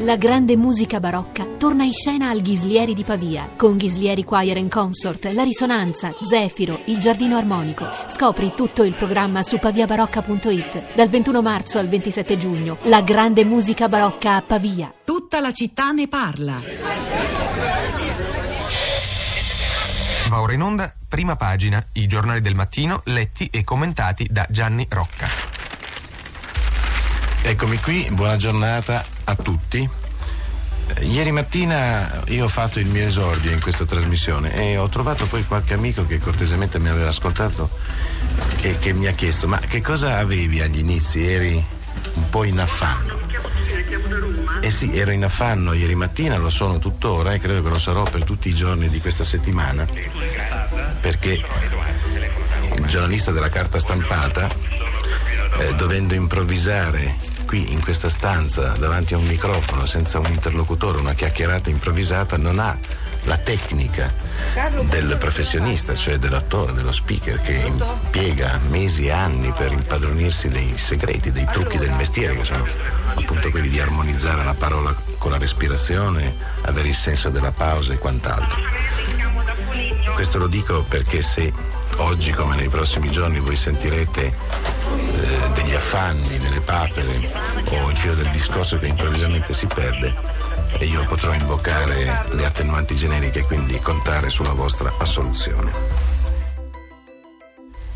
La grande musica barocca torna in scena al Ghislieri di Pavia con Ghislieri Choir and Consort, La Risonanza, Zefiro, Il Giardino Armonico. Scopri tutto il programma su paviabarocca.it. Dal 21 marzo al 27 giugno, la grande musica barocca a Pavia. Tutta la città ne parla. Va ora in onda, prima pagina, i giornali del mattino letti e commentati da Gianni Rocca. Eccomi qui, buona giornata a tutti. Eh, Ieri mattina io ho fatto il mio esordio in questa trasmissione e ho trovato poi qualche amico che cortesemente mi aveva ascoltato e che mi ha chiesto ma che cosa avevi agli inizi? Eri un po' in affanno. Eh sì, ero in affanno ieri mattina, lo sono tuttora e credo che lo sarò per tutti i giorni di questa settimana perché il giornalista della carta stampata, eh, dovendo improvvisare qui in questa stanza davanti a un microfono senza un interlocutore, una chiacchierata improvvisata, non ha la tecnica del professionista, cioè dell'attore, dello speaker che impiega mesi e anni per impadronirsi dei segreti, dei trucchi del mestiere che sono appunto quelli di armonizzare la parola con la respirazione, avere il senso della pausa e quant'altro. Questo lo dico perché se oggi come nei prossimi giorni voi sentirete eh, degli affanni, papere o il filo del discorso che improvvisamente si perde, e io potrò invocare le attenuanti generiche e quindi contare sulla vostra assoluzione.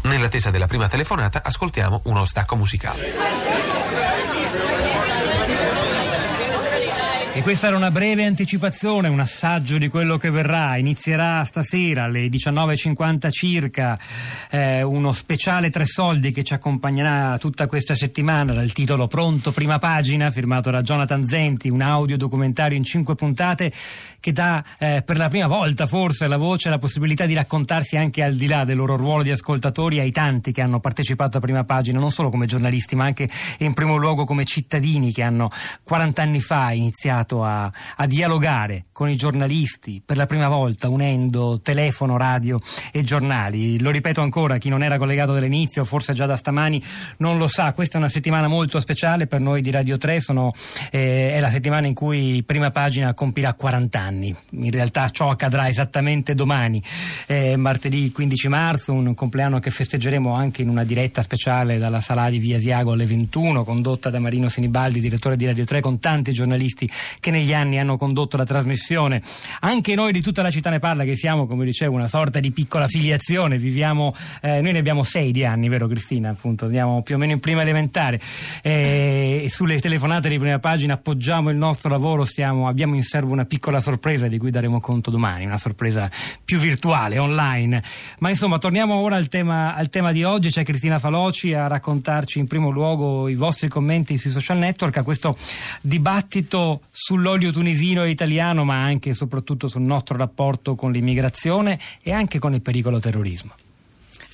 Nell'attesa della prima telefonata ascoltiamo uno stacco musicale. E questa era una breve anticipazione, un assaggio di quello che verrà. Inizierà stasera alle 19.50 circa eh, uno speciale Tre Soldi che ci accompagnerà tutta questa settimana dal titolo Pronto, prima pagina, firmato da Jonathan Zenti, un audio documentario in cinque puntate che dà eh, per la prima volta forse alla voce la possibilità di raccontarsi anche al di là del loro ruolo di ascoltatori ai tanti che hanno partecipato a prima pagina, non solo come giornalisti ma anche in primo luogo come cittadini che hanno 40 anni fa iniziato a, a, dialogare con i giornalisti per la prima volta unendo telefono, radio e giornali. Lo ripeto ancora, chi non era collegato dall'inizio, forse già da stamani non lo sa, questa è una settimana molto speciale per noi di Radio 3, sono, eh, è la settimana in cui prima pagina compirà 40 anni. In realtà ciò accadrà esattamente domani, eh, martedì 15 marzo, un compleanno che festeggeremo anche in una diretta speciale dalla sala di Via Asiago alle 21, condotta da Marino Sinibaldi, direttore di Radio 3, con tanti giornalisti che negli anni hanno condotto la trasmissione. Anche noi di tutta la città ne parla, che siamo, come dicevo, una sorta di piccola filiazione. Viviamo, eh, noi ne abbiamo sei di anni, vero Cristina? Appunto, andiamo più o meno in prima elementare. Eh, sulle telefonate di prima pagina appoggiamo il nostro lavoro, stiamo, abbiamo in serbo una piccola sorpresa di cui daremo conto domani, una sorpresa più virtuale, online. Ma insomma, torniamo ora al tema, al tema di oggi. C'è Cristina Faloci a raccontarci in primo luogo i vostri commenti sui social network a questo dibattito sull'olio tunisino e italiano, ma anche e soprattutto sul nostro rapporto con l'immigrazione e anche con il pericolo terrorismo.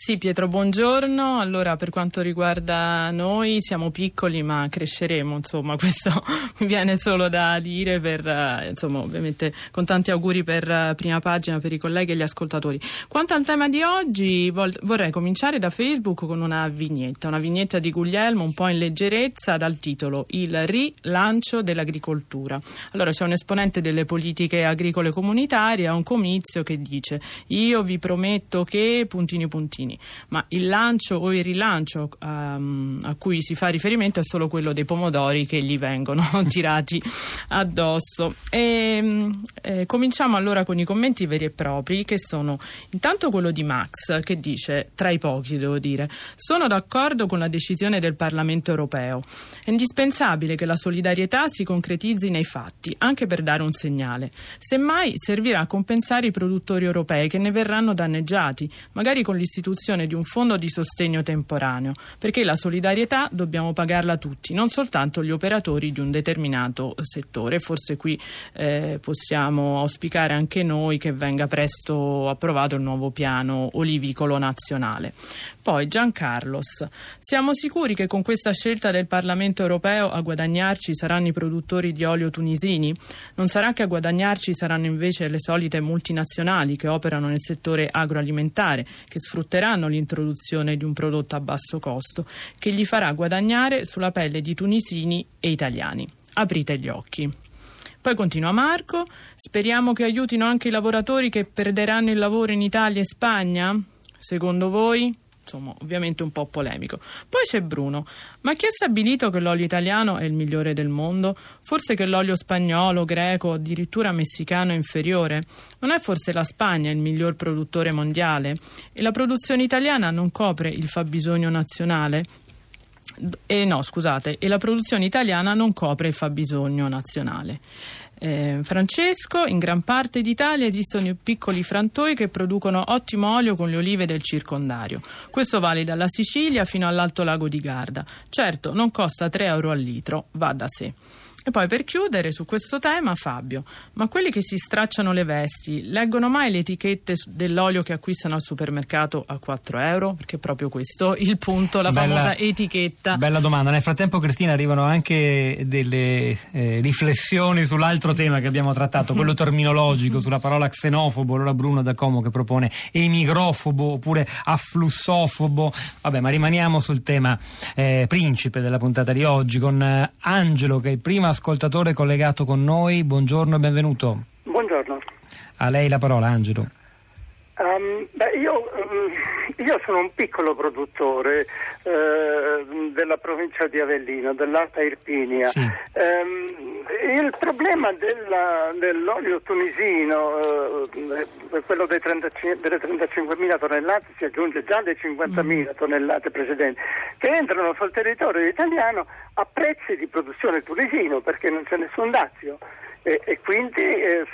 Sì, Pietro, buongiorno. Allora, per quanto riguarda noi, siamo piccoli ma cresceremo, insomma, questo mi viene solo da dire per, uh, insomma, ovviamente con tanti auguri per uh, prima pagina per i colleghi e gli ascoltatori. Quanto al tema di oggi, vorrei cominciare da Facebook con una vignetta, una vignetta di Guglielmo un po' in leggerezza dal titolo Il rilancio dell'agricoltura. Allora, c'è un esponente delle politiche agricole comunitarie a un comizio che dice io vi prometto che puntini puntini ma il lancio o il rilancio um, a cui si fa riferimento è solo quello dei pomodori che gli vengono tirati addosso. E, eh, cominciamo allora con i commenti veri e propri che sono intanto quello di Max che dice, tra i pochi devo dire, sono d'accordo con la decisione del Parlamento europeo. È indispensabile che la solidarietà si concretizzi nei fatti, anche per dare un segnale. Semmai servirà a compensare i produttori europei che ne verranno danneggiati, magari con l'istituzione di un fondo di sostegno temporaneo, perché la solidarietà dobbiamo pagarla tutti, non soltanto gli operatori di un determinato settore. Forse qui eh, possiamo auspicare anche noi che venga presto approvato il nuovo piano olivicolo nazionale. Poi Giancarlos, siamo sicuri che con questa scelta del Parlamento europeo a guadagnarci saranno i produttori di olio tunisini? Non sarà che a guadagnarci saranno invece le solite multinazionali che operano nel settore agroalimentare, che sfrutteranno l'introduzione di un prodotto a basso costo, che gli farà guadagnare sulla pelle di tunisini e italiani. Aprite gli occhi. Poi continua Marco, speriamo che aiutino anche i lavoratori che perderanno il lavoro in Italia e Spagna? Secondo voi? Insomma, ovviamente un po' polemico. Poi c'è Bruno. Ma chi ha stabilito che l'olio italiano è il migliore del mondo? Forse che l'olio spagnolo, greco, addirittura messicano è inferiore? Non è forse la Spagna il miglior produttore mondiale? E la produzione italiana non copre il fabbisogno nazionale? E no, scusate, e la produzione italiana non copre il fabbisogno nazionale. Eh, Francesco, in gran parte d'Italia esistono piccoli frantoi che producono ottimo olio con le olive del circondario. Questo vale dalla Sicilia fino all'Alto Lago di Garda. Certo, non costa 3 euro al litro, va da sé. E poi per chiudere su questo tema, Fabio, ma quelli che si stracciano le vesti leggono mai le etichette dell'olio che acquistano al supermercato a 4 euro? Perché è proprio questo il punto, la bella, famosa etichetta. Bella domanda. Nel frattempo, Cristina, arrivano anche delle eh, riflessioni sull'altro tema che abbiamo trattato, quello terminologico, sulla parola xenofobo. Allora Bruno da Como che propone emigrofobo oppure afflussofobo. Vabbè, ma rimaniamo sul tema eh, principe della puntata di oggi con eh, Angelo che è prima ascoltatore collegato con noi. Buongiorno e benvenuto. Buongiorno. A lei la parola, Angelo. Um, beh, io, um, io, sono un piccolo produttore uh, della provincia di Avellino, dell'Alta Irpinia. Sì. Um, il problema della, dell'olio tunisino, uh, quello 35, delle 35.000 tonnellate, si aggiunge già alle 50.000 mm. tonnellate precedenti, che entrano sul territorio italiano a prezzi di produzione tunisino, perché non c'è nessun dazio. E, e quindi eh,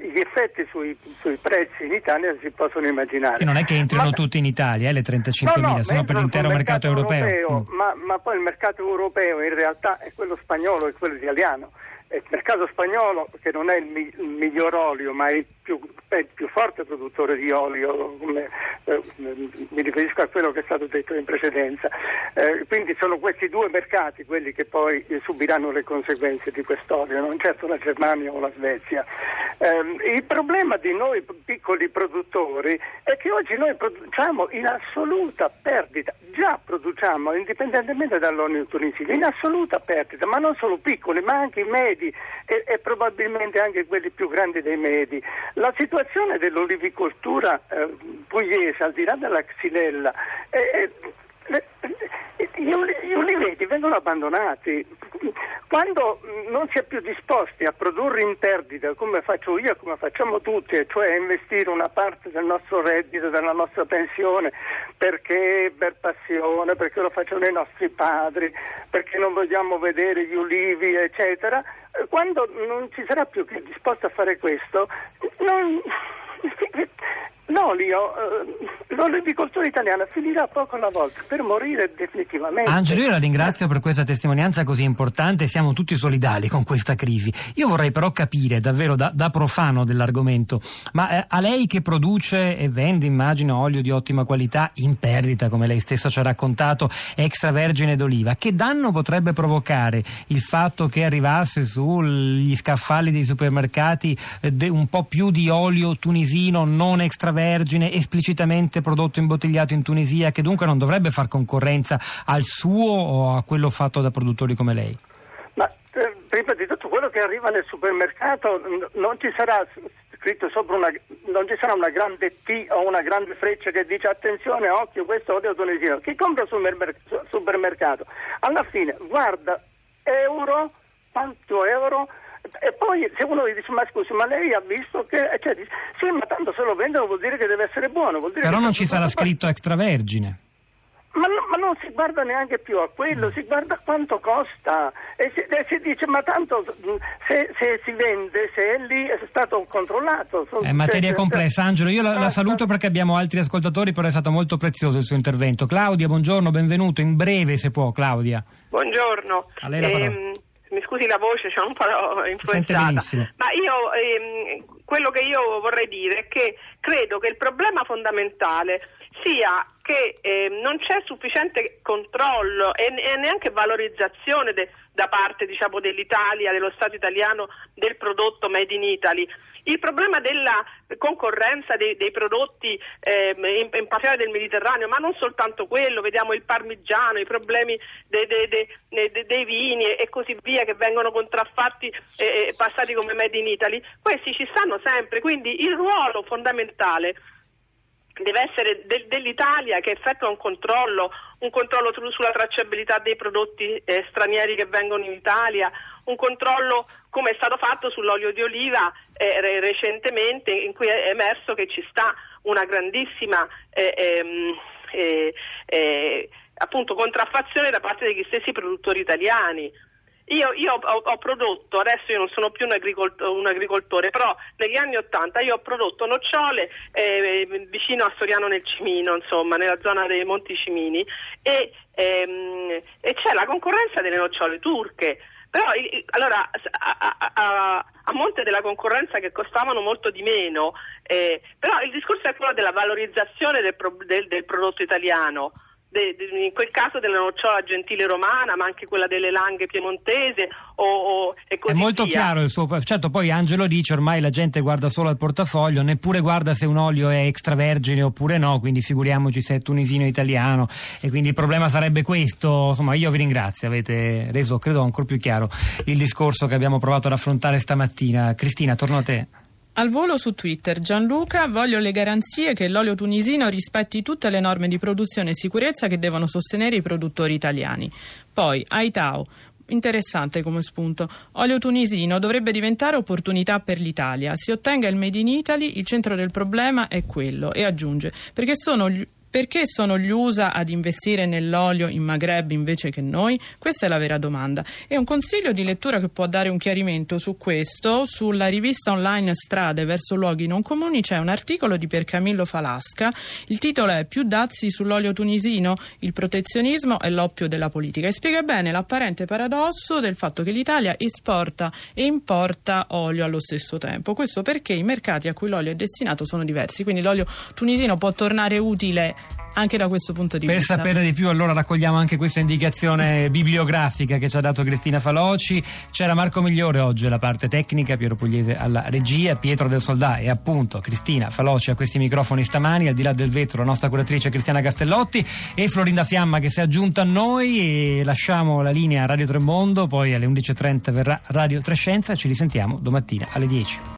gli effetti sui, sui, prezzi in Italia si possono immaginare. Sì, non è che entrano ma, tutti in Italia, eh, le 35.000, no, no, sono per l'intero mercato, mercato europeo. europeo mm. ma, ma, poi il mercato europeo in realtà è quello spagnolo e quello italiano. Il mercato spagnolo, che non è il, mi- il miglior olio, ma è il più, è il più forte produttore di olio, come, eh, mi riferisco a quello che è stato detto in precedenza. Eh, quindi sono questi due mercati quelli che poi eh, subiranno le conseguenze di quest'olio, non certo la Germania o la Svezia. Eh, il problema di noi piccoli produttori è che oggi noi produciamo in assoluta perdita, già produciamo indipendentemente dall'olio tunisino, in assoluta perdita, ma non solo piccoli, ma anche i medi e, e probabilmente anche quelli più grandi dei medi. La situazione dell'olivicoltura eh, pugliese, al di là della xylella, eh, gli, uliveti vengono abbandonati. Quando non si è più disposti a produrre in perdita, come faccio io come facciamo tutti, cioè investire una parte del nostro reddito, della nostra pensione, perché per passione, perché lo facciano i nostri padri, perché non vogliamo vedere gli ulivi, eccetera, quando non ci sarà più chi è disposto a fare questo, non l'olio, eh, l'olivicoltura italiana finirà poco alla volta per morire definitivamente. Angelo, io la ringrazio per questa testimonianza così importante, siamo tutti solidali con questa crisi. Io vorrei però capire davvero da, da profano dell'argomento, ma eh, a lei che produce e vende, immagino, olio di ottima qualità in perdita, come lei stesso ci ha raccontato, extravergine d'oliva, che danno potrebbe provocare il fatto che arrivasse sugli scaffali dei supermercati eh, de, un po' più di olio tunisino non extravergine? Extravergine esplicitamente prodotto imbottigliato in Tunisia che dunque non dovrebbe far concorrenza al suo o a quello fatto da produttori come lei? Ma eh, prima di tutto quello che arriva nel supermercato non ci sarà scritto sopra una, non ci sarà una grande T o una grande freccia che dice attenzione, occhio, questo è olio tunisino. Chi compra sul supermercato alla fine guarda euro, quanto euro e poi se uno gli dice ma scusi ma lei ha visto che cioè, dice, sì ma tanto se lo vendono vuol dire che deve essere buono però non ci sarà scritto extravergine ma, no, ma, non si guarda neanche più a quello, si guarda quanto costa e si, e si dice ma tanto se, se, si vende, se è lì è stato controllato. È materia se, complessa, Angelo. Io la, la, saluto perché abbiamo altri ascoltatori, però è stato molto prezioso il suo intervento. Claudia, buongiorno, benvenuto. In breve se può, Claudia. Buongiorno. A lei la parola mi scusi la voce, sono un po' influenzata. Ma io ehm, quello che io vorrei dire è che credo che il problema fondamentale sia che eh, non c'è sufficiente controllo e, e neanche valorizzazione de, da parte diciamo, dell'Italia, dello Stato italiano, del prodotto made in Italy. Il problema della concorrenza dei, dei prodotti eh, in, in particolare del Mediterraneo, ma non soltanto quello, vediamo il parmigiano, i problemi dei, dei, dei vini e così via che vengono contraffatti e eh, passati come made in Italy, questi ci stanno sempre, quindi il ruolo fondamentale deve essere de- dell'Italia che effettua un controllo, un controllo sulla tracciabilità dei prodotti eh, stranieri che vengono in Italia, un controllo come è stato fatto sull'olio di oliva eh, recentemente in cui è emerso che ci sta una grandissima eh, ehm, eh, eh, appunto contraffazione da parte degli stessi produttori italiani. Io, io ho, ho, prodotto, adesso io non sono più un, agricol- un agricoltore, però negli anni Ottanta io ho prodotto nocciole eh, vicino a Soriano nel Cimino, insomma, nella zona dei Monti Cimini e, ehm, e c'è la concorrenza delle nocciole turche. Però allora, a, a, a, monte della concorrenza che costavano molto di meno, eh, però il discorso è quello della valorizzazione del, del, del prodotto italiano de, de, in quel caso della nocciola gentile romana, ma anche quella delle langhe piemontese o, o, È molto via. chiaro il suo... Certo, poi Angelo dice ormai la gente guarda solo al portafoglio, neppure guarda se un olio è extravergine oppure no, quindi figuriamoci se è tunisino o italiano e quindi il problema sarebbe questo. Insomma, io vi ringrazio, avete reso, credo, ancora più chiaro il discorso che abbiamo provato ad affrontare stamattina. Cristina, torno a te. Al volo su Twitter, Gianluca, voglio le garanzie che l'olio tunisino rispetti tutte le norme di produzione e sicurezza che devono sostenere i produttori italiani. Poi, Aitao, Interessante come spunto. Olio tunisino dovrebbe diventare opportunità per l'Italia. Si ottenga il Made in Italy, il centro del problema è quello. E aggiunge, perché sono gli perché sono gli USA ad investire nell'olio in Maghreb invece che noi? Questa è la vera domanda. E un consiglio di lettura che può dare un chiarimento su questo, sulla rivista online Strade verso luoghi non comuni c'è un articolo di Piercamillo Falasca. Il titolo è Più dazi sull'olio tunisino, il protezionismo è l'oppio della politica e spiega bene l'apparente paradosso del fatto che l'Italia esporta e importa olio allo stesso tempo. Questo perché i mercati a cui l'olio è destinato sono diversi, quindi l'olio tunisino può tornare utile anche da questo punto di per vista. Per sapere di più allora raccogliamo anche questa indicazione bibliografica che ci ha dato Cristina Faloci. C'era Marco Migliore oggi alla parte tecnica, Piero Pugliese alla regia, Pietro del Soldà e appunto Cristina Faloci a questi microfoni stamani, al di là del vetro la nostra curatrice Cristiana Castellotti e Florinda Fiamma che si è aggiunta a noi e lasciamo la linea a Radio Tremondo, poi alle 11.30 verrà Radio Trescenza ci risentiamo domattina alle 10.